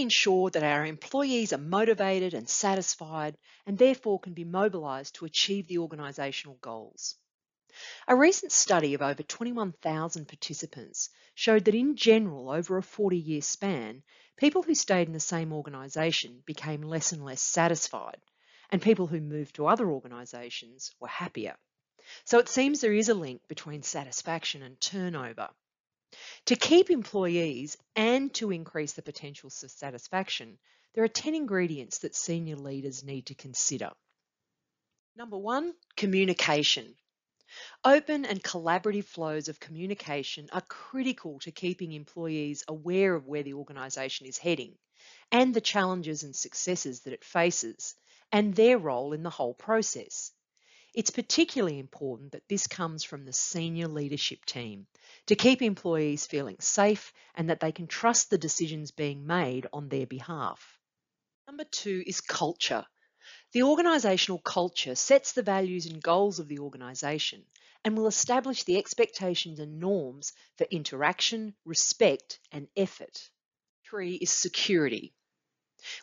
ensure that our employees are motivated and satisfied and therefore can be mobilised to achieve the organisational goals. A recent study of over 21,000 participants showed that in general, over a 40 year span, people who stayed in the same organisation became less and less satisfied, and people who moved to other organisations were happier. So it seems there is a link between satisfaction and turnover. To keep employees and to increase the potential for satisfaction, there are 10 ingredients that senior leaders need to consider. Number one, communication. Open and collaborative flows of communication are critical to keeping employees aware of where the organisation is heading and the challenges and successes that it faces and their role in the whole process. It's particularly important that this comes from the senior leadership team to keep employees feeling safe and that they can trust the decisions being made on their behalf. Number two is culture. The organisational culture sets the values and goals of the organisation and will establish the expectations and norms for interaction, respect and effort. Three is security.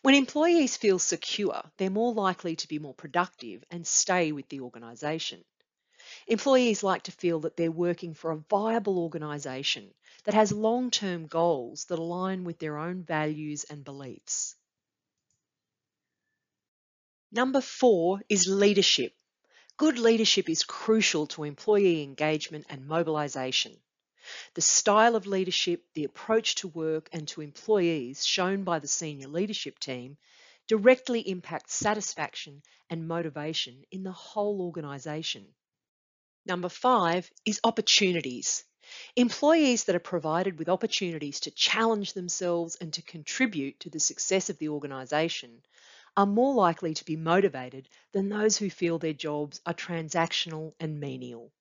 When employees feel secure, they're more likely to be more productive and stay with the organisation. Employees like to feel that they're working for a viable organisation that has long-term goals that align with their own values and beliefs. Number four is leadership. Good leadership is crucial to employee engagement and mobilisation. The style of leadership, the approach to work and to employees shown by the senior leadership team directly impacts satisfaction and motivation in the whole organisation. Number five is opportunities. Employees that are provided with opportunities to challenge themselves and to contribute to the success of the organisation are more likely to be motivated than those who feel their jobs are transactional and menial.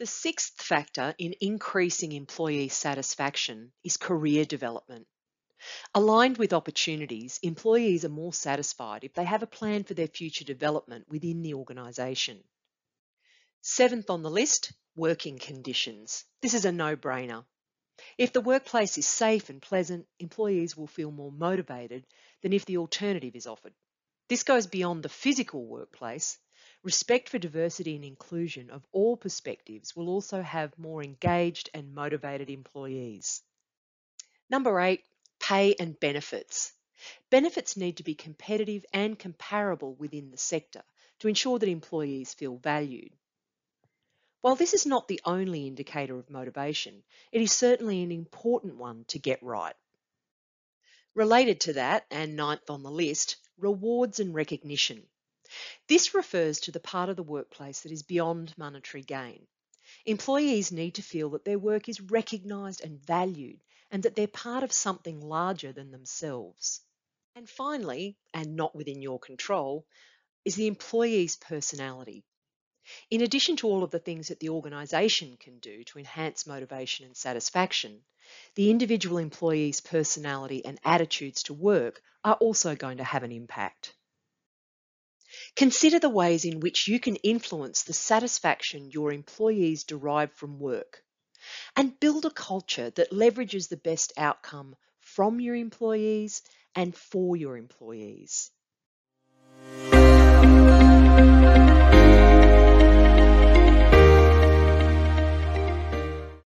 The sixth factor in increasing employee satisfaction is career development. Aligned with opportunities, employees are more satisfied if they have a plan for their future development within the organisation. Seventh on the list, working conditions. This is a no-brainer. If the workplace is safe and pleasant, employees will feel more motivated than if the alternative is offered. This goes beyond the physical workplace Respect for diversity and inclusion of all perspectives will also have more engaged and motivated employees. Number eight, pay and benefits. Benefits need to be competitive and comparable within the sector to ensure that employees feel valued. While this is not the only indicator of motivation, it is certainly an important one to get right. Related to that, and ninth on the list, rewards and recognition. This refers to the part of the workplace that is beyond monetary gain. Employees need to feel that their work is recognised and valued and that they're part of something larger than themselves. And finally, and not within your control, is the employee's personality. In addition to all of the things that the organisation can do to enhance motivation and satisfaction, the individual employee's personality and attitudes to work are also going to have an impact. Consider the ways in which you can influence the satisfaction your employees derive from work and build a culture that leverages the best outcome from your employees and for your employees.